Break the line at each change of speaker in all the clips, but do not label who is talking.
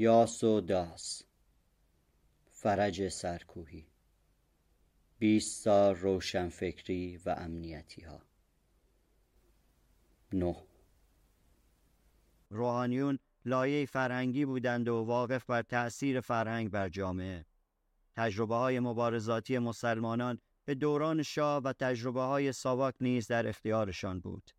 یاس و داس. فرج سرکوهی. بیست سال روشنفکری و امنیتی ها نه.
روحانیون لایه فرهنگی بودند و واقف بر تأثیر فرهنگ بر جامعه. تجربه های مبارزاتی مسلمانان به دوران شاه و تجربه های ساواک نیز در اختیارشان بود.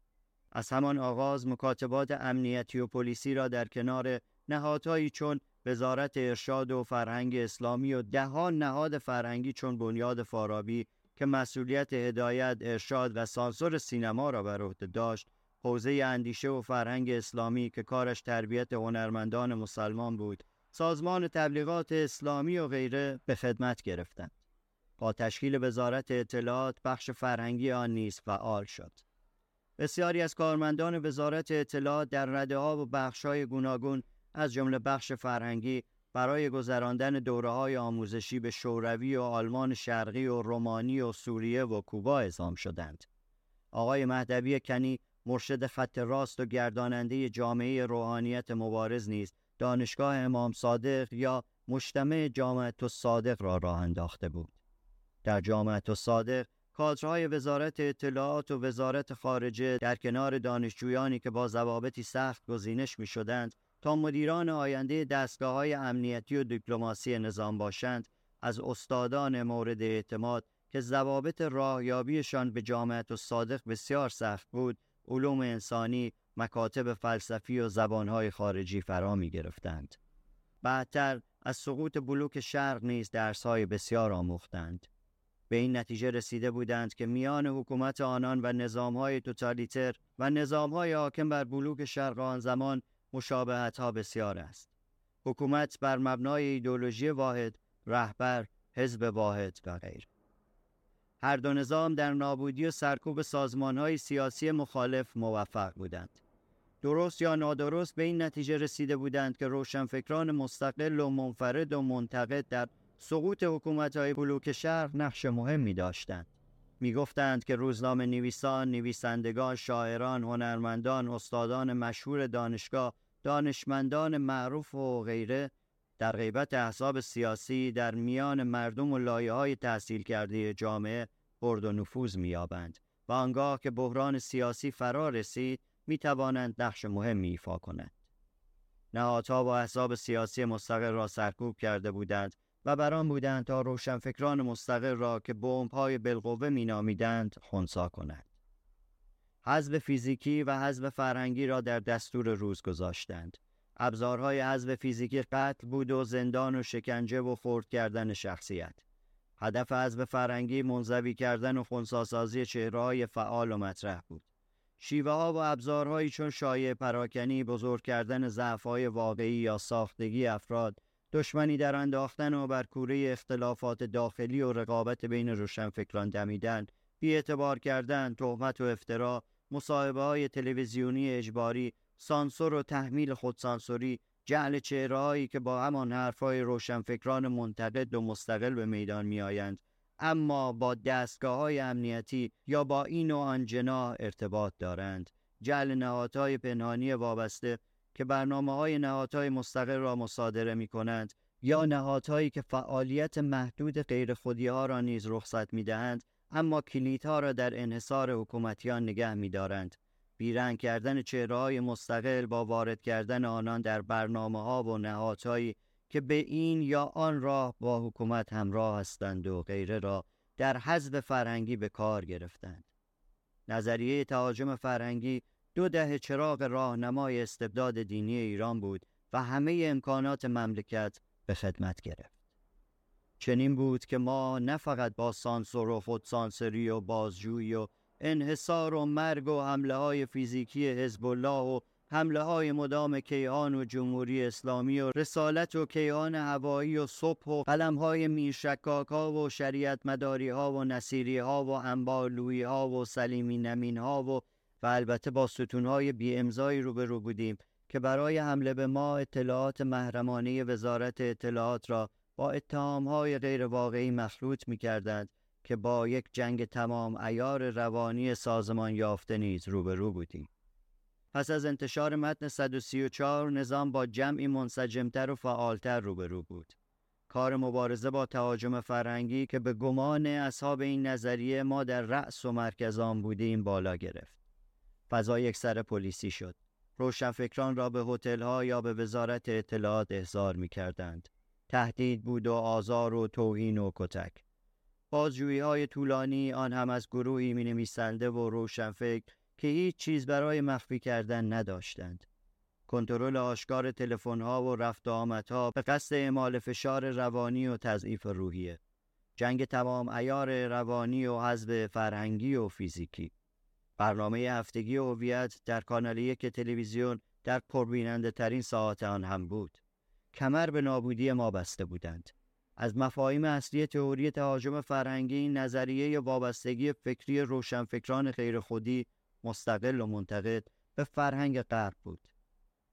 از همان آغاز مکاتبات امنیتی و پلیسی را در کنار نهادهایی چون وزارت ارشاد و فرهنگ اسلامی و دهان نهاد فرهنگی چون بنیاد فارابی که مسئولیت هدایت، ارشاد و سانسور سینما را بر عهده داشت، حوزه اندیشه و فرهنگ اسلامی که کارش تربیت هنرمندان مسلمان بود، سازمان تبلیغات اسلامی و غیره به خدمت گرفتند. با تشکیل وزارت اطلاعات بخش فرهنگی آن نیز فعال شد. بسیاری از کارمندان وزارت اطلاعات در رده ها و بخش های گوناگون از جمله بخش فرهنگی برای گذراندن دوره های آموزشی به شوروی و آلمان شرقی و رومانی و سوریه و کوبا اعزام شدند. آقای مهدوی کنی مرشد خط راست و گرداننده جامعه روحانیت مبارز نیز دانشگاه امام صادق یا مجتمع جامعت صادق را راه انداخته بود. در جامعت صادق کادرهای وزارت اطلاعات و وزارت خارجه در کنار دانشجویانی که با ضوابطی سخت گزینش می شدند تا مدیران آینده دستگاه های امنیتی و دیپلماسی نظام باشند از استادان مورد اعتماد که ضوابط راهیابیشان به جامعت و صادق بسیار سخت بود علوم انسانی مکاتب فلسفی و زبانهای خارجی فرا می گرفتند. بعدتر از سقوط بلوک شرق نیز درسهای بسیار آموختند. به این نتیجه رسیده بودند که میان حکومت آنان و نظامهای توتالیتر و نظامهای حاکم بر بلوک شرق آن زمان مشابهت ها بسیار است. حکومت بر مبنای ایدولوژی واحد، رهبر، حزب واحد و غیر. هر دو نظام در نابودی و سرکوب سازمان های سیاسی مخالف موفق بودند. درست یا نادرست به این نتیجه رسیده بودند که روشنفکران مستقل و منفرد و منتقد در سقوط حکومت های بلوک شرق نقش مهمی داشتند. می گفتند که روزنامه نویسان، نویسندگان، شاعران، هنرمندان، استادان مشهور دانشگاه، دانشمندان معروف و غیره در غیبت احزاب سیاسی در میان مردم و لایه های تحصیل کرده جامعه برد و نفوذ میابند و آنگاه که بحران سیاسی فرا رسید می توانند نقش مهمی ایفا کنند. نهادها و احزاب سیاسی مستقل را سرکوب کرده بودند و بران بودند تا روشنفکران مستقل را که بمب‌های بالقوه مینامیدند خونسا کنند. حزب فیزیکی و حزب فرهنگی را در دستور روز گذاشتند. ابزارهای حزب فیزیکی قتل بود و زندان و شکنجه و خورد کردن شخصیت. هدف حزب فرهنگی منزوی کردن و خونساسازی چهرههای فعال و مطرح بود. شیوه ها و ابزارهایی چون شایع پراکنی بزرگ کردن ضعفهای واقعی یا ساختگی افراد دشمنی در انداختن و بر کوره اختلافات داخلی و رقابت بین روشنفکران دمیدن بی اعتبار کردن تهمت و افترا مصاحبه های تلویزیونی اجباری سانسور و تحمیل خودسانسوری جعل چهرههایی که با همان حرفهای روشنفکران منتقد و مستقل به میدان میآیند. اما با دستگاه های امنیتی یا با این و آن جناح ارتباط دارند. جعل نهادهای پنهانی وابسته که برنامه های نهادهای مستقل را مصادره می کنند یا نهادهایی که فعالیت محدود غیر خودی ها را نیز رخصت می دهند اما کلیدها را در انحصار حکومتیان نگه می دارند. بیرنگ کردن چهره های مستقل با وارد کردن آنان در برنامه ها و نهادهایی که به این یا آن راه با حکومت همراه هستند و غیره را در حزب فرهنگی به کار گرفتند. نظریه تهاجم فرهنگی دو دهه چراغ راهنمای استبداد دینی ایران بود و همه امکانات مملکت به خدمت گرفت. چنین بود که ما نه فقط با سانسور و خودسانسری و بازجویی و انحصار و مرگ و حمله های فیزیکی حزب الله و حمله های مدام کیهان و جمهوری اسلامی و رسالت و کیهان هوایی و صبح و قلم های میرشکاک ها و شریعت مداری ها و نصیری ها و انبالوی ها و سلیمی نمین ها و و البته با ستونهای بی امضایی روبرو بودیم که برای حمله به ما اطلاعات محرمانه وزارت اطلاعات را با اتهامهای غیر واقعی مخلوط می کردند که با یک جنگ تمام ایار روانی سازمان یافته نیز روبرو بودیم. پس از انتشار متن 134 نظام با جمعی منسجمتر و فعالتر روبرو بود. کار مبارزه با تهاجم فرهنگی که به گمان اصحاب این نظریه ما در رأس و مرکز آن بودیم بالا گرفت. فضا یک سر پلیسی شد. روشنفکران را به هتل‌ها یا به وزارت اطلاعات احضار می کردند. تهدید بود و آزار و توهین و کتک. بازجویی های طولانی آن هم از گروهی می نویسنده و روشنفکر که هیچ چیز برای مخفی کردن نداشتند. کنترل آشکار تلفن‌ها و رفت آمدها به قصد اعمال فشار روانی و تضعیف روحیه. جنگ تمام ایار روانی و حزب فرهنگی و فیزیکی. برنامه هفتگی هویت در کانال یک تلویزیون در پربیننده ترین ساعت آن هم بود. کمر به نابودی ما بسته بودند. از مفاهیم اصلی تئوری تهاجم فرهنگی نظریه وابستگی فکری روشنفکران غیر خودی مستقل و منتقد به فرهنگ غرب بود.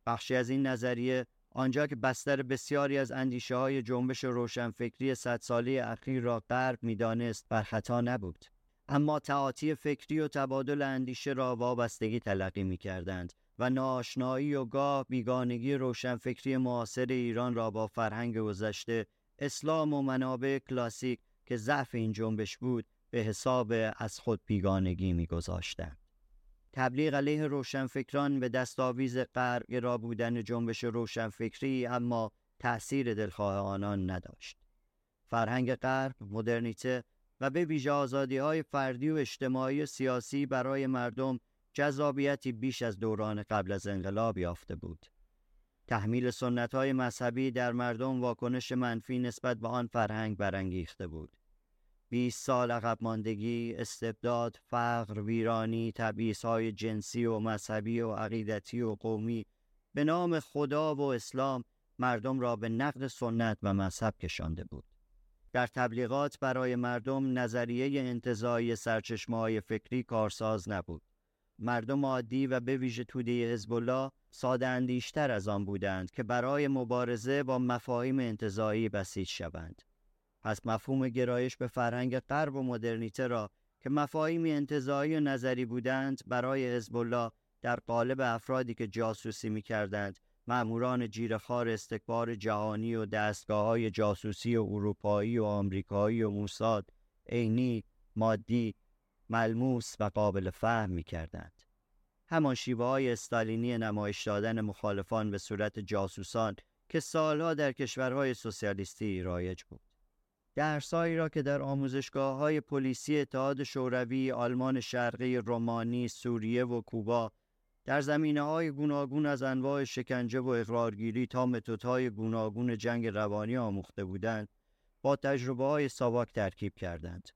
بخشی از این نظریه آنجا که بستر بسیاری از اندیشه های جنبش روشنفکری صد ساله اخیر را غرب می‌دانست بر خطا نبود. اما تعاطی فکری و تبادل اندیشه را وابستگی تلقی می کردند و ناشنایی و گاه بیگانگی روشنفکری معاصر ایران را با فرهنگ گذشته اسلام و منابع کلاسیک که ضعف این جنبش بود به حساب از خود بیگانگی میگذاشتند. تبلیغ علیه روشنفکران به دستاویز غرب را بودن جنبش روشنفکری اما تأثیر دلخواه آنان نداشت. فرهنگ غرب، مدرنیته و به ویژه آزادی های فردی و اجتماعی و سیاسی برای مردم جذابیتی بیش از دوران قبل از انقلاب یافته بود. تحمیل سنت های مذهبی در مردم واکنش منفی نسبت به آن فرهنگ برانگیخته بود. 20 سال عقب ماندگی، استبداد، فقر، ویرانی، تبعیض های جنسی و مذهبی و عقیدتی و قومی به نام خدا و اسلام مردم را به نقد سنت و مذهب کشانده بود. در تبلیغات برای مردم نظریه انتظایی سرچشمه فکری کارساز نبود. مردم عادی و به ویژه توده حزب الله ساده اندیشتر از آن بودند که برای مبارزه با مفاهیم انتظایی بسیج شوند. پس مفهوم گرایش به فرهنگ غرب و مدرنیته را که مفاهیم انتظایی و نظری بودند برای حزب در قالب افرادی که جاسوسی می کردند مأموران جیرخار استکبار جهانی و دستگاه های جاسوسی و اروپایی و آمریکایی و موساد عینی مادی ملموس و قابل فهم می کردند. همان شیوه های استالینی نمایش دادن مخالفان به صورت جاسوسان که سالها در کشورهای سوسیالیستی رایج بود. درسهایی را که در آموزشگاه های پلیسی اتحاد شوروی، آلمان شرقی، رومانی، سوریه و کوبا در زمینه های گوناگون از انواع شکنجه و اقرارگیری تا متدهای گوناگون جنگ روانی آموخته بودند با تجربه های ساواک ترکیب کردند.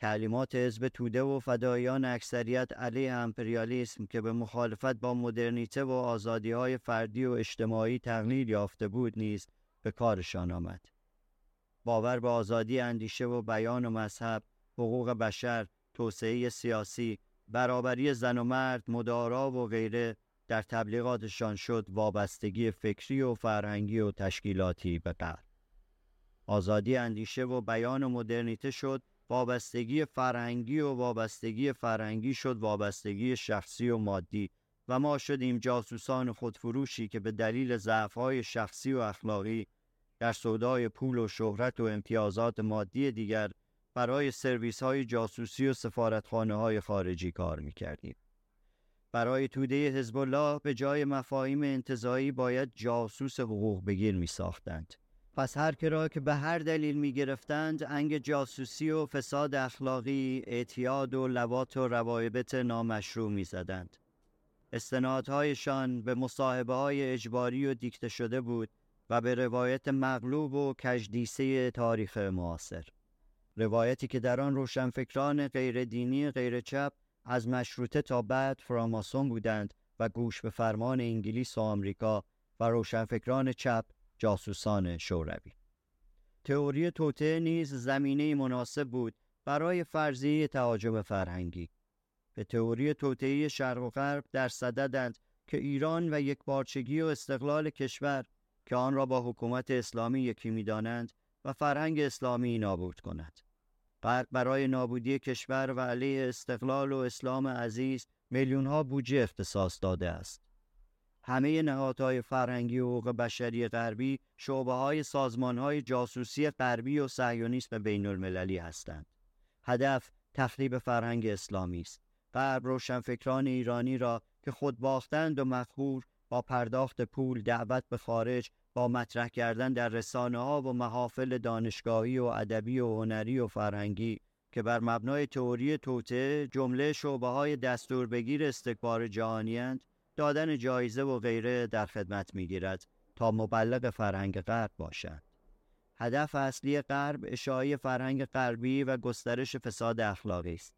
تعلیمات حزب توده و فدایان اکثریت علیه امپریالیسم که به مخالفت با مدرنیته و آزادی های فردی و اجتماعی تقلیل یافته بود نیز به کارشان آمد. باور به آزادی اندیشه و بیان و مذهب، حقوق بشر، توسعه سیاسی، برابری زن و مرد، مدارا و غیره در تبلیغاتشان شد وابستگی فکری و فرهنگی و تشکیلاتی به غرب. آزادی اندیشه و بیان و مدرنیته شد وابستگی فرهنگی و وابستگی فرهنگی شد وابستگی شخصی و مادی و ما شدیم جاسوسان خودفروشی که به دلیل ضعف‌های شخصی و اخلاقی در سودای پول و شهرت و امتیازات مادی دیگر برای سرویس های جاسوسی و سفارتخانه های خارجی کار می کردیم. برای توده حزب الله به جای مفاهیم انتظایی باید جاسوس حقوق بگیر می ساختند. پس هر کرا که به هر دلیل می گرفتند انگ جاسوسی و فساد اخلاقی اعتیاد و لوات و روایبت نامشروع می زدند. استنادهایشان به مصاحبه های اجباری و دیکته شده بود و به روایت مغلوب و کجدیسه تاریخ معاصر. روایتی که در آن روشنفکران غیر دینی غیر چپ از مشروطه تا بعد فراماسون بودند و گوش به فرمان انگلیس و آمریکا و روشنفکران چپ جاسوسان شوروی. تئوری توته نیز زمینه مناسب بود برای فرضیه تهاجم فرهنگی. به تئوری توطئه شرق و غرب در صددند که ایران و یک بارچگی و استقلال کشور که آن را با حکومت اسلامی یکی می‌دانند و فرهنگ اسلامی نابود کند غرب برای نابودی کشور و علیه استقلال و اسلام عزیز میلیون ها بودجه اختصاص داده است. همه نهادهای فرهنگی و حقوق بشری غربی شعبه های سازمان های جاسوسی غربی و صهیونیسم بین المللی هستند. هدف تخریب فرهنگ اسلامی است. غرب روشنفکران ایرانی را که خود باختند و مخور با پرداخت پول دعوت به خارج با مطرح کردن در رسانه ها و محافل دانشگاهی و ادبی و هنری و فرهنگی که بر مبنای تئوری توته جمله شعبه های دستور بگیر استکبار جهانیند دادن جایزه و غیره در خدمت می‌گیرد تا مبلغ فرهنگ غرب باشند. هدف اصلی غرب اشاعه فرهنگ غربی و گسترش فساد اخلاقی است.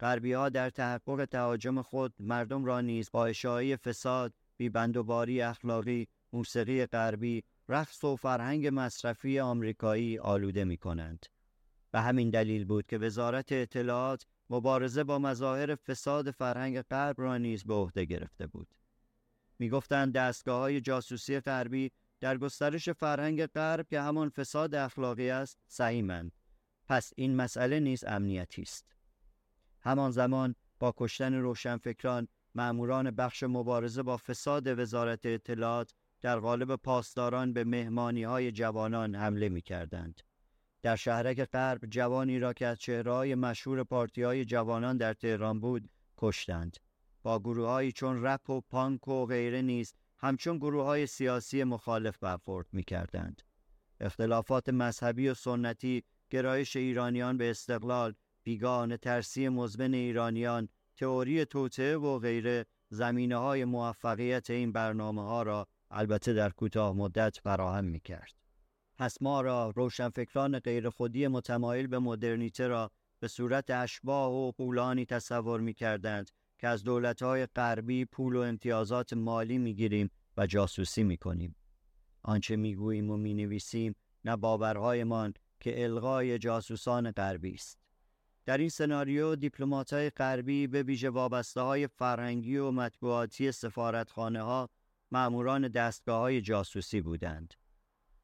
غربی ها در تحقق تهاجم خود مردم را نیز با اشاعه فساد، بیبندوباری اخلاقی، موسیقی غربی، رقص و فرهنگ مصرفی آمریکایی آلوده می کنند. به همین دلیل بود که وزارت اطلاعات مبارزه با مظاهر فساد فرهنگ غرب را نیز به عهده گرفته بود. می‌گفتند دستگاه های جاسوسی غربی در گسترش فرهنگ غرب که همان فساد اخلاقی است سهیمند. پس این مسئله نیز امنیتی است. همان زمان با کشتن روشنفکران مأموران بخش مبارزه با فساد وزارت اطلاعات در قالب پاسداران به مهمانی های جوانان حمله می کردند. در شهرک غرب جوانی را که از چهرهای مشهور پارتی های جوانان در تهران بود کشتند. با گروههایی چون رپ و پانک و غیره نیز همچون گروه های سیاسی مخالف برخورد می کردند. اختلافات مذهبی و سنتی، گرایش ایرانیان به استقلال، بیگان ترسی مزمن ایرانیان، تئوری توته و غیره زمینه های موفقیت این برنامه ها را البته در کوتاه مدت فراهم می کرد. پس ما را روشنفکران غیر خودی متمایل به مدرنیته را به صورت اشباه و قولانی تصور می کردند که از دولتهای غربی پول و امتیازات مالی می گیریم و جاسوسی می کنیم. آنچه می گوییم و می نویسیم نه باورهایمان که الغای جاسوسان غربی است. در این سناریو دیپلمات‌های غربی به ویژه وابسته های فرهنگی و مطبوعاتی سفارتخانه ها معموران دستگاه های جاسوسی بودند.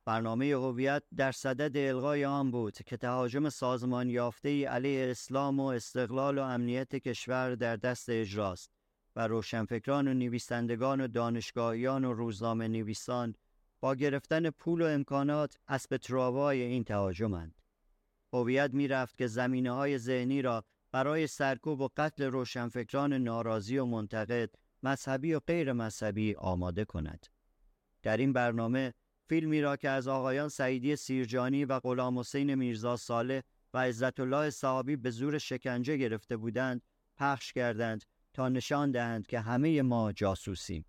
برنامه هویت در صدد الغای آن بود که تهاجم سازمان یافته علیه اسلام و استقلال و امنیت کشور در دست اجراست و روشنفکران و نویسندگان و دانشگاهیان و روزنامه نویسان با گرفتن پول و امکانات اسب تراوای این تهاجمند. هویت می‌رفت که زمینه های ذهنی را برای سرکوب و قتل روشنفکران ناراضی و منتقد مذهبی و غیر مذهبی آماده کند. در این برنامه فیلمی را که از آقایان سعیدی سیرجانی و غلام حسین میرزا صالح و عزت الله صحابی به زور شکنجه گرفته بودند پخش کردند تا نشان دهند که همه ما جاسوسیم.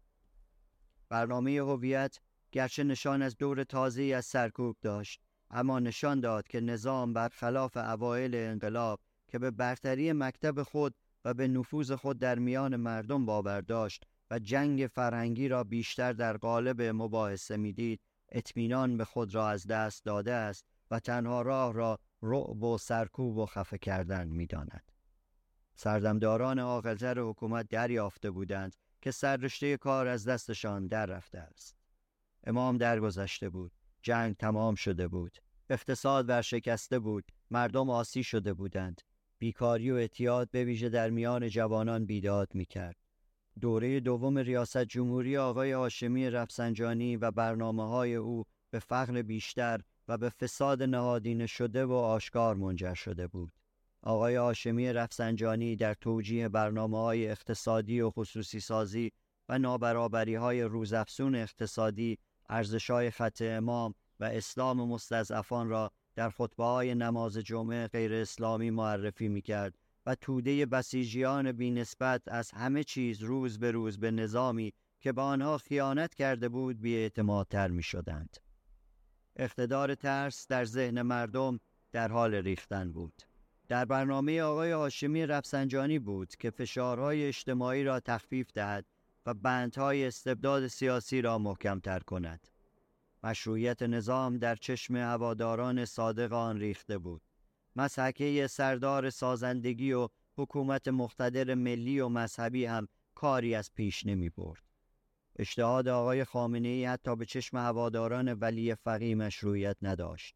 برنامه هویت گرچه نشان از دور تازه از سرکوب داشت اما نشان داد که نظام برخلاف اوایل انقلاب که به برتری مکتب خود و به نفوذ خود در میان مردم باور داشت و جنگ فرهنگی را بیشتر در قالب مباحثه می‌دید اطمینان به خود را از دست داده است و تنها راه را رعب و سرکوب و خفه کردن می‌داند. سردمداران عاقلتر حکومت دریافته بودند که سررشته کار از دستشان در رفته است. امام درگذشته بود. جنگ تمام شده بود. اقتصاد ورشکسته بود. مردم آسی شده بودند. بیکاری و اعتیاد به ویژه در میان جوانان بیداد می کرد. دوره دوم ریاست جمهوری آقای هاشمی رفسنجانی و برنامه های او به فقر بیشتر و به فساد نهادینه شده و آشکار منجر شده بود. آقای هاشمی رفسنجانی در توجیه برنامه های اقتصادی و خصوصی سازی و نابرابری های روزافزون اقتصادی ارزش های خط امام و اسلام مستضعفان را در خطبه های نماز جمعه غیر اسلامی معرفی می کرد و توده بسیجیان بی نسبت از همه چیز روز به روز به نظامی که به آنها خیانت کرده بود بی تر می شدند. اقتدار ترس در ذهن مردم در حال ریختن بود. در برنامه آقای هاشمی رفسنجانی بود که فشارهای اجتماعی را تخفیف دهد و بندهای استبداد سیاسی را محکمتر کند. مشروعیت نظام در چشم هواداران صادق آن ریخته بود. مسحکه سردار سازندگی و حکومت مقتدر ملی و مذهبی هم کاری از پیش نمی برد. اجتهاد آقای خامنه ای حتی به چشم هواداران ولی فقی مشروعیت نداشت.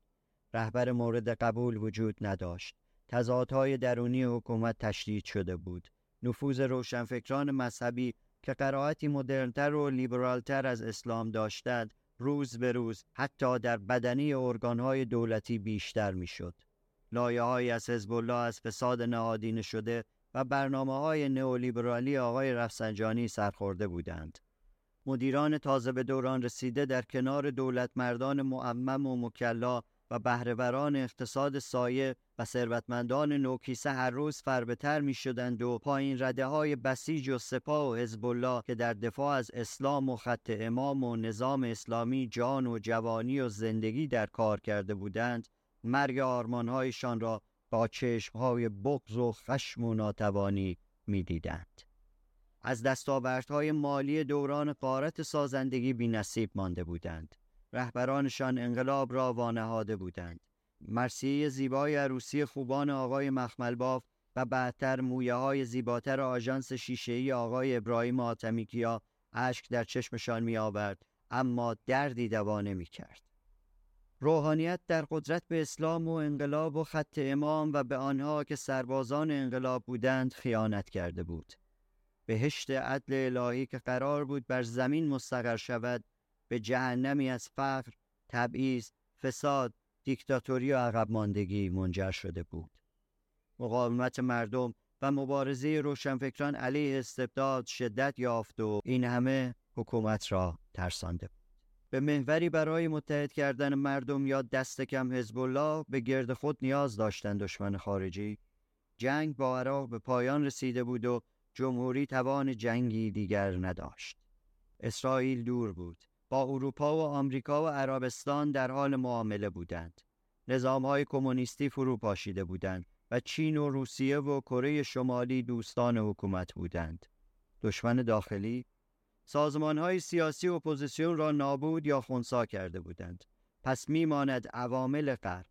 رهبر مورد قبول وجود نداشت. تضادهای درونی حکومت تشدید شده بود. نفوذ روشنفکران مذهبی که قرائتی مدرنتر و لیبرالتر از اسلام داشتند روز به روز حتی در بدنی ارگانهای دولتی بیشتر می‌شد. لایه های از حزب الله از فساد نهادینه شده و برنامه های نئولیبرالی آقای رفسنجانی سرخورده بودند. مدیران تازه به دوران رسیده در کنار دولت مردان معمم و مکلا و بهرهوران اقتصاد سایه و ثروتمندان نوکیسه هر روز فربتر می شدند و پایین رده های بسیج و سپاه و حزب الله که در دفاع از اسلام و خط امام و نظام اسلامی جان و جوانی و زندگی در کار کرده بودند مرگ آرمانهایشان را با چشمهای بغض و خشم و ناتوانی می‌دیدند. از دستاوردهای مالی دوران قارت سازندگی بی نصیب مانده بودند. رهبرانشان انقلاب را وانهاده بودند. مرسیه زیبای عروسی خوبان آقای مخملباف و بعدتر مویه های زیباتر آژانس شیشه‌ای آقای ابراهیم آتمیکیا اشک در چشمشان می آورد اما دردی دوانه نمی کرد. روحانیت در قدرت به اسلام و انقلاب و خط امام و به آنها که سربازان انقلاب بودند خیانت کرده بود. بهشت عدل الهی که قرار بود بر زمین مستقر شود به جهنمی از فقر، تبعیض، فساد، دیکتاتوری و عقب ماندگی منجر شده بود. مقاومت مردم و مبارزه روشنفکران علیه استبداد شدت یافت و این همه حکومت را ترسانده بود. به محوری برای متحد کردن مردم یا دست کم حزب الله به گرد خود نیاز داشتند دشمن خارجی جنگ با عراق به پایان رسیده بود و جمهوری توان جنگی دیگر نداشت اسرائیل دور بود با اروپا و آمریکا و عربستان در حال معامله بودند های کمونیستی فرو پاشیده بودند و چین و روسیه و کره شمالی دوستان حکومت بودند دشمن داخلی سازمان های سیاسی اپوزیسیون را نابود یا خونسا کرده بودند. پس میماند عوامل غرب.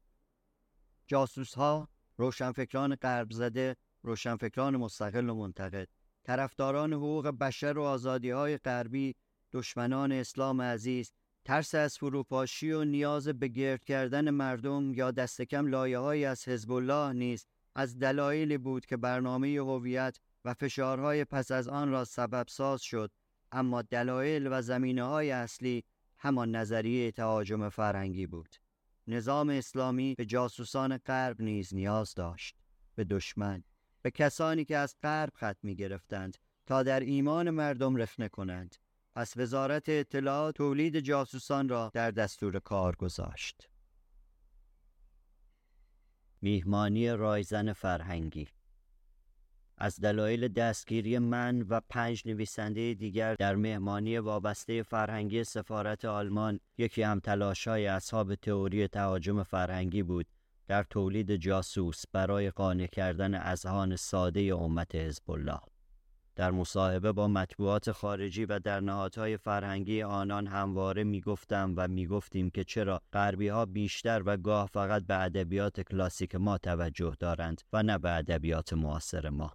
جاسوس ها، روشنفکران غرب زده، روشنفکران مستقل و منتقد، طرفداران حقوق بشر و آزادی های غربی، دشمنان اسلام عزیز، ترس از فروپاشی و نیاز به گرد کردن مردم یا دست کم لایه از حزب الله نیز از دلایلی بود که برنامه هویت و فشارهای پس از آن را سبب ساز شد اما دلایل و زمینه های اصلی همان نظریه تهاجم فرهنگی بود. نظام اسلامی به جاسوسان غرب نیز نیاز داشت. به دشمن. به کسانی که از غرب خط می گرفتند تا در ایمان مردم رخنه کنند. پس وزارت اطلاعات تولید جاسوسان را در دستور کار گذاشت.
میهمانی رایزن فرهنگی از دلایل دستگیری من و پنج نویسنده دیگر در مهمانی وابسته فرهنگی سفارت آلمان یکی هم تلاشای اصحاب تئوری تهاجم فرهنگی بود در تولید جاسوس برای قانع کردن اذهان ساده امت حزب الله در مصاحبه با مطبوعات خارجی و در نهادهای فرهنگی آنان همواره می‌گفتم و می‌گفتیم که چرا غربی ها بیشتر و گاه فقط به ادبیات کلاسیک ما توجه دارند و نه به ادبیات معاصر ما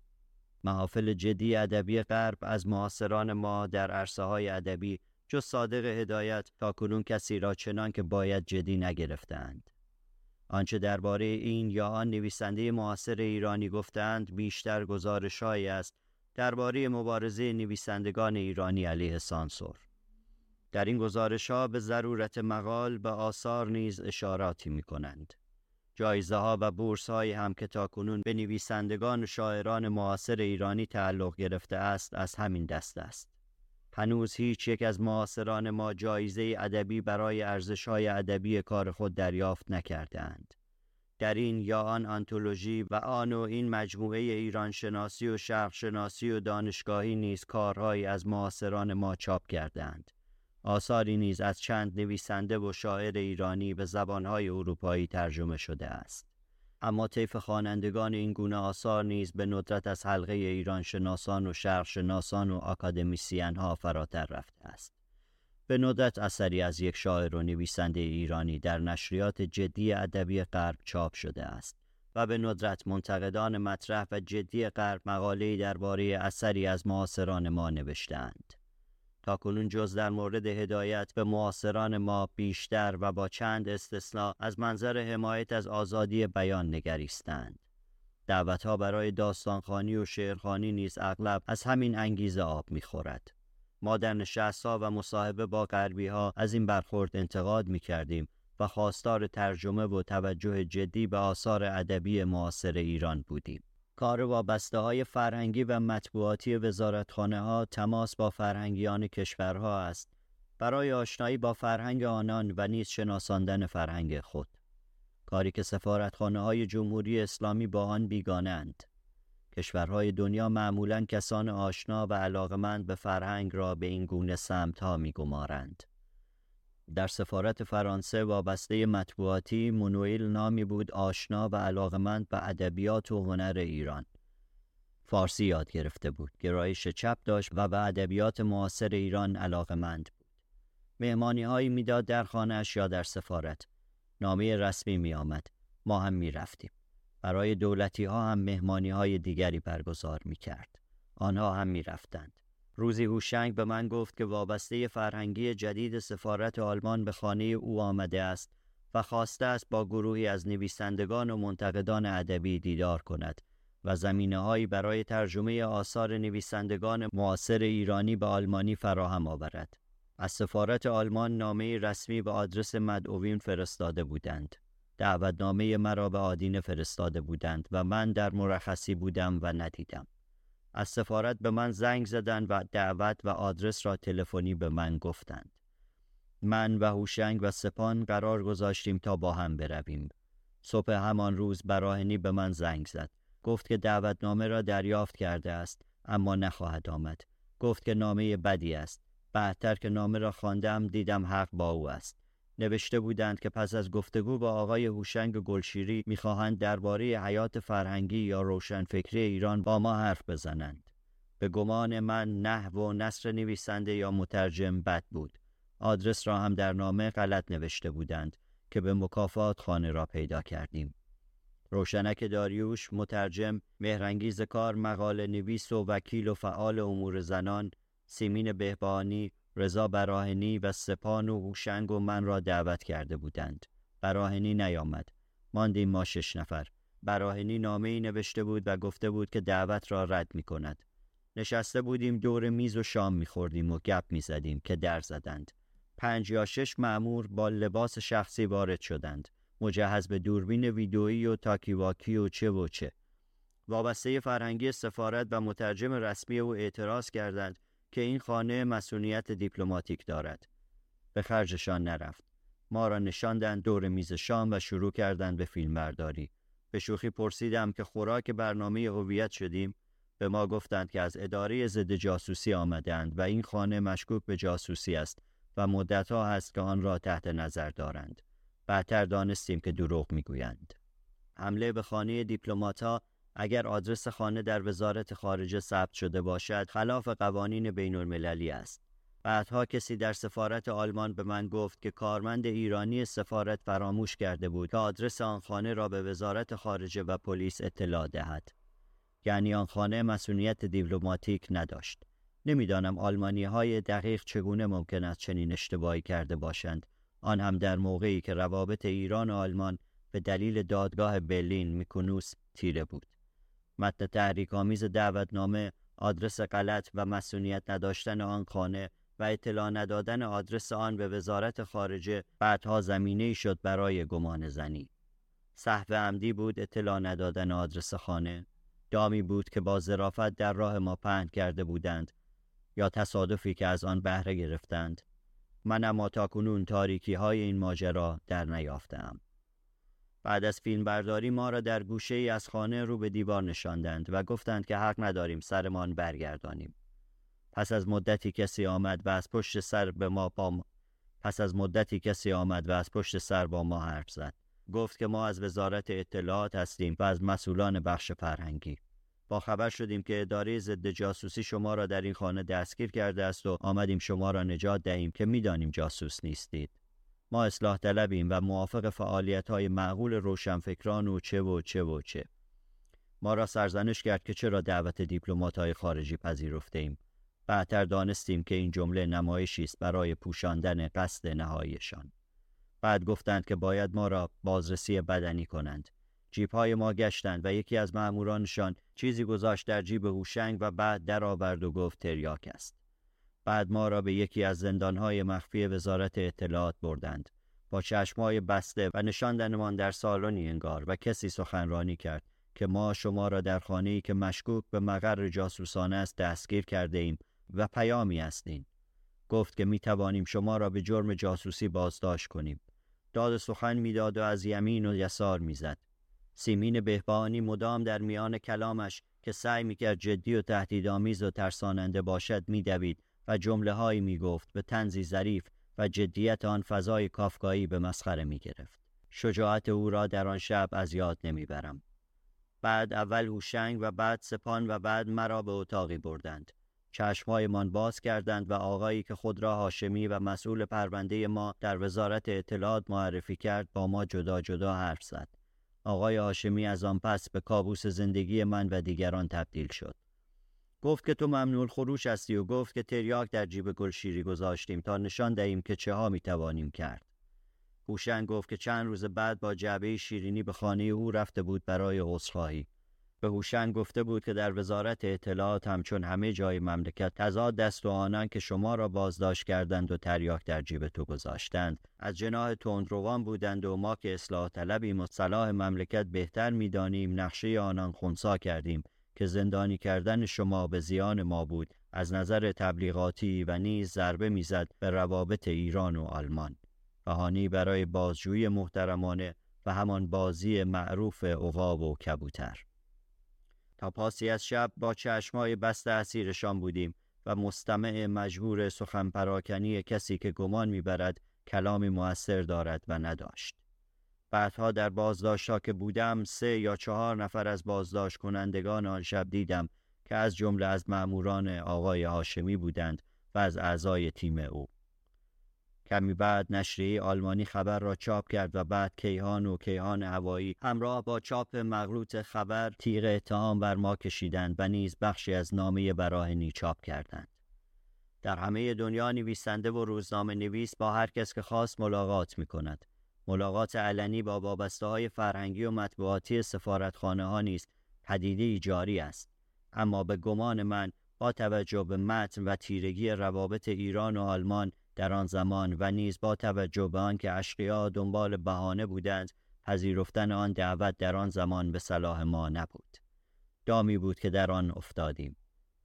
محافل جدی ادبی غرب از معاصران ما در عرصه های ادبی جز صادق هدایت تا کنون کسی را چنان که باید جدی نگرفتند. آنچه درباره این یا آن نویسنده معاصر ایرانی گفتند بیشتر گزارشهایی است درباره مبارزه نویسندگان ایرانی علیه سانسور. در این گزارش ها به ضرورت مقال به آثار نیز اشاراتی می کنند. جایزه ها و بورس های هم که تاکنون به نویسندگان و شاعران معاصر ایرانی تعلق گرفته است از همین دست است. هنوز هیچ یک از معاصران ما جایزه ادبی برای ارزش های ادبی کار خود دریافت نکردند. در این یا آن آنتولوژی و آن و این مجموعه ایران شناسی و شرق شناسی و دانشگاهی نیز کارهایی از معاصران ما چاپ کردند. آثاری نیز از چند نویسنده و شاعر ایرانی به زبانهای اروپایی ترجمه شده است. اما طیف خوانندگان این گونه آثار نیز به ندرت از حلقه ایران شناسان و شرق شناسان و اکادمیسیان ها فراتر رفته است. به ندرت اثری از یک شاعر و نویسنده ایرانی در نشریات جدی ادبی غرب چاپ شده است و به ندرت منتقدان مطرح و جدی غرب مقاله‌ای درباره اثری از معاصران ما نوشتهاند. کنون جز در مورد هدایت به معاصران ما بیشتر و با چند استثنا از منظر حمایت از آزادی بیان نگریستند. دعوتها برای داستانخانی و شعرخانی نیز اغلب از همین انگیزه آب می‌خورد. ما در نشستها و مصاحبه با غربی ها از این برخورد انتقاد می کردیم و خواستار ترجمه و توجه جدی به آثار ادبی معاصر ایران بودیم. کار وابسته های فرهنگی و مطبوعاتی وزارتخانه ها تماس با فرهنگیان کشورها است برای آشنایی با فرهنگ آنان و نیز شناساندن فرهنگ خود. کاری که سفارتخانه های جمهوری اسلامی با آن بیگانند. کشورهای دنیا معمولا کسان آشنا و علاقمند به فرهنگ را به این گونه سمت ها می گمارند. در سفارت فرانسه وابسته مطبوعاتی منویل نامی بود آشنا و علاقمند به ادبیات و هنر ایران. فارسی یاد گرفته بود. گرایش چپ داشت و به ادبیات معاصر ایران علاقمند بود. مهمانی هایی می‌داد در خانهاش یا در سفارت. نامه رسمی می آمد. ما هم می رفتیم. برای دولتی ها هم مهمانی های دیگری برگزار می کرد. آنها هم می رفتند. روزی هوشنگ به من گفت که وابسته فرهنگی جدید سفارت آلمان به خانه او آمده است و خواسته است با گروهی از نویسندگان و منتقدان ادبی دیدار کند و زمینه برای ترجمه آثار نویسندگان معاصر ایرانی به آلمانی فراهم آورد. از سفارت آلمان نامه رسمی به آدرس مدعوین فرستاده بودند. دعوتنامه مرا به آدینه فرستاده بودند و من در مرخصی بودم و ندیدم. از سفارت به من زنگ زدند و دعوت و آدرس را تلفنی به من گفتند. من و هوشنگ و سپان قرار گذاشتیم تا با هم برویم. صبح همان روز براهنی به من زنگ زد. گفت که دعوتنامه را دریافت کرده است اما نخواهد آمد. گفت که نامه بدی است. بعدتر که نامه را خواندم دیدم حق با او است. نوشته بودند که پس از گفتگو با آقای هوشنگ گلشیری می‌خواهند درباره حیات فرهنگی یا روشنفکری ایران با ما حرف بزنند. به گمان من نحو و نصر نویسنده یا مترجم بد بود. آدرس را هم در نامه غلط نوشته بودند که به مکافات خانه را پیدا کردیم. روشنک داریوش مترجم مهرنگیز کار مقاله نویس و وکیل و فعال امور زنان سیمین بهبانی رضا براهنی و سپان و هوشنگ و من را دعوت کرده بودند. براهنی نیامد. ماندیم ما شش نفر. براهنی نامه ای نوشته بود و گفته بود که دعوت را رد می کند. نشسته بودیم دور میز و شام می خوردیم و گپ می زدیم که در زدند. پنج یا شش معمور با لباس شخصی وارد شدند. مجهز به دوربین ویدئویی و تاکیواکی و چه و چه. وابسته فرهنگی سفارت و مترجم رسمی او اعتراض کردند که این خانه مسئولیت دیپلماتیک دارد. به خرجشان نرفت. ما را نشاندند دور میز شام و شروع کردند به فیلم برداری. به شوخی پرسیدم که خوراک برنامه هویت شدیم. به ما گفتند که از اداره ضد جاسوسی آمدند و این خانه مشکوک به جاسوسی است و مدتها هست که آن را تحت نظر دارند. بعدتر دانستیم که دروغ می‌گویند. حمله به خانه دیپلماتها اگر آدرس خانه در وزارت خارجه ثبت شده باشد خلاف قوانین بین المللی است. بعدها کسی در سفارت آلمان به من گفت که کارمند ایرانی سفارت فراموش کرده بود که آدرس آن خانه را به وزارت خارجه و پلیس اطلاع دهد. یعنی آن خانه مسئولیت دیپلماتیک نداشت. نمی‌دانم آلمانی های دقیق چگونه ممکن است چنین اشتباهی کرده باشند. آن هم در موقعی که روابط ایران و آلمان به دلیل دادگاه برلین میکونوس تیره بود. متن تحریک آمیز دعوتنامه آدرس غلط و مسئولیت نداشتن آن خانه و اطلاع ندادن آدرس آن به وزارت خارجه بعدها زمینه شد برای گمان زنی. صحو عمدی بود اطلاع ندادن آدرس خانه دامی بود که با ظرافت در راه ما پهن کرده بودند یا تصادفی که از آن بهره گرفتند من اما تاکنون تاریکی های این ماجرا در نیافتم. بعد از فیلم برداری ما را در گوشه ای از خانه رو به دیوار نشاندند و گفتند که حق نداریم سرمان برگردانیم. پس از مدتی کسی آمد و از پشت سر به ما ما... پس از مدتی کسی آمد و از پشت سر با ما حرف زد. گفت که ما از وزارت اطلاعات هستیم و از مسئولان بخش فرهنگی. با خبر شدیم که اداره ضد جاسوسی شما را در این خانه دستگیر کرده است و آمدیم شما را نجات دهیم که می‌دانیم جاسوس نیستید. ما اصلاح طلبیم و موافق فعالیت های معقول روشنفکران و چه و چه و چه. ما را سرزنش کرد که چرا دعوت دیپلمات های خارجی پذیرفته ایم. بعدتر دانستیم که این جمله نمایشی است برای پوشاندن قصد نهاییشان. بعد گفتند که باید ما را بازرسی بدنی کنند. جیب های ما گشتند و یکی از مأمورانشان چیزی گذاشت در جیب هوشنگ و بعد درآورد و گفت تریاک است. بعد ما را به یکی از زندانهای مخفی وزارت اطلاعات بردند. با چشمهای بسته و نشاندنمان در سالنی انگار و کسی سخنرانی کرد که ما شما را در خانه‌ای که مشکوک به مقر جاسوسانه است دستگیر کرده ایم و پیامی هستیم. گفت که می توانیم شما را به جرم جاسوسی بازداشت کنیم. داد سخن می‌داد و از یمین و یسار می‌زد. سیمین بهبانی مدام در میان کلامش که سعی می‌کرد جدی و تهدیدآمیز و ترساننده باشد میدوید و جمله هایی می‌گفت به تنزی ظریف و جدیت آن فضای کافکایی به مسخره می‌گرفت. شجاعت او را در آن شب از یاد نمی‌برم. بعد اول هوشنگ و بعد سپان و بعد مرا به اتاقی بردند. چشمهایمان باز کردند و آقایی که خود را هاشمی و مسئول پرونده ما در وزارت اطلاعات معرفی کرد با ما جدا جدا حرف زد. آقای هاشمی از آن پس به کابوس زندگی من و دیگران تبدیل شد. گفت که تو ممنوع خروش هستی و گفت که تریاک در جیب گلشیری گذاشتیم تا نشان دهیم که چه ها می توانیم کرد. هوشنگ گفت که چند روز بعد با جعبه شیرینی به خانه او رفته بود برای عذرخواهی. به هوشنگ گفته بود که در وزارت اطلاعات همچون همه جای مملکت تضاد دست و آنان که شما را بازداشت کردند و تریاک در جیب تو گذاشتند از جناه تندروان بودند و ما که اصلاح طلبیم و صلاح مملکت بهتر می‌دانیم نقشه آنان خونسا کردیم که زندانی کردن شما به زیان ما بود از نظر تبلیغاتی و نیز ضربه می‌زد به روابط ایران و آلمان بهانی برای بازجویی محترمانه و همان بازی معروف عقاب و کبوتر تا پاسی از شب با چشمای بسته اسیرشان بودیم و مستمع مجبور سخن پراکنی کسی که گمان می‌برد کلامی موثر دارد و نداشت. بعدها در بازداشتا که بودم سه یا چهار نفر از بازداشت کنندگان آن شب دیدم که از جمله از مأموران آقای هاشمی بودند و از اعضای تیم او. کمی بعد نشریه آلمانی خبر را چاپ کرد و بعد کیهان و کیهان هوایی همراه با چاپ مغلوط خبر تیغ اتهام بر ما کشیدند و نیز بخشی از نامه براهنی چاپ کردند. در همه دنیا نویسنده و روزنامه نویس با هر کس که خواست ملاقات می کند. ملاقات علنی با وابسته های فرهنگی و مطبوعاتی سفارتخانه ها نیز پدیده جاری است. اما به گمان من با توجه به متن و تیرگی روابط ایران و آلمان در آن زمان و نیز با توجه به آنکه اشقیا دنبال بهانه بودند پذیرفتن آن دعوت در آن زمان به صلاح ما نبود. دامی بود که در آن افتادیم.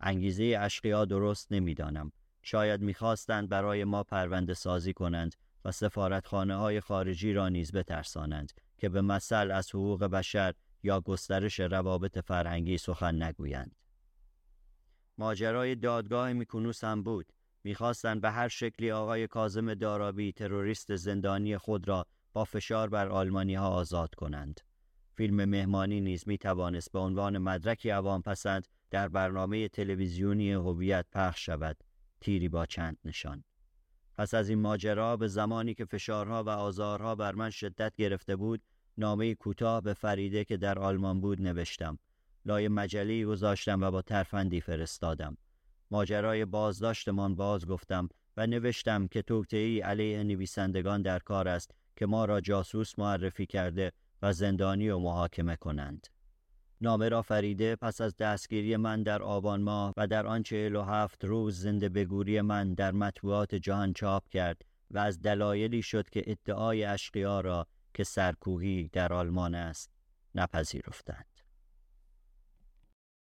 انگیزه اشقیا درست نمی‌دانم. شاید می‌خواستند برای ما پرونده سازی کنند و سفارتخانه های خارجی را نیز بترسانند که به مثل از حقوق بشر یا گسترش روابط فرهنگی سخن نگویند. ماجرای دادگاه میکونوس هم بود. می‌خواستند به هر شکلی آقای کازم دارابی تروریست زندانی خود را با فشار بر آلمانی ها آزاد کنند. فیلم مهمانی نیز می توانست به عنوان مدرکی عوام پسند در برنامه تلویزیونی هویت پخش شود. تیری با چند نشان. پس از این ماجرا به زمانی که فشارها و آزارها بر من شدت گرفته بود نامه کوتاه به فریده که در آلمان بود نوشتم لای مجلی گذاشتم و با ترفندی فرستادم ماجرای بازداشتمان باز گفتم و نوشتم که ای علیه نویسندگان در کار است که ما را جاسوس معرفی کرده و زندانی و محاکمه کنند. نامه را فریده پس از دستگیری من در آبان ماه و در آن چهل و هفت روز زنده بگوری من در مطبوعات جهان چاپ کرد و از دلایلی شد که ادعای اشقیا را که سرکوهی در آلمان است نپذیرفتند.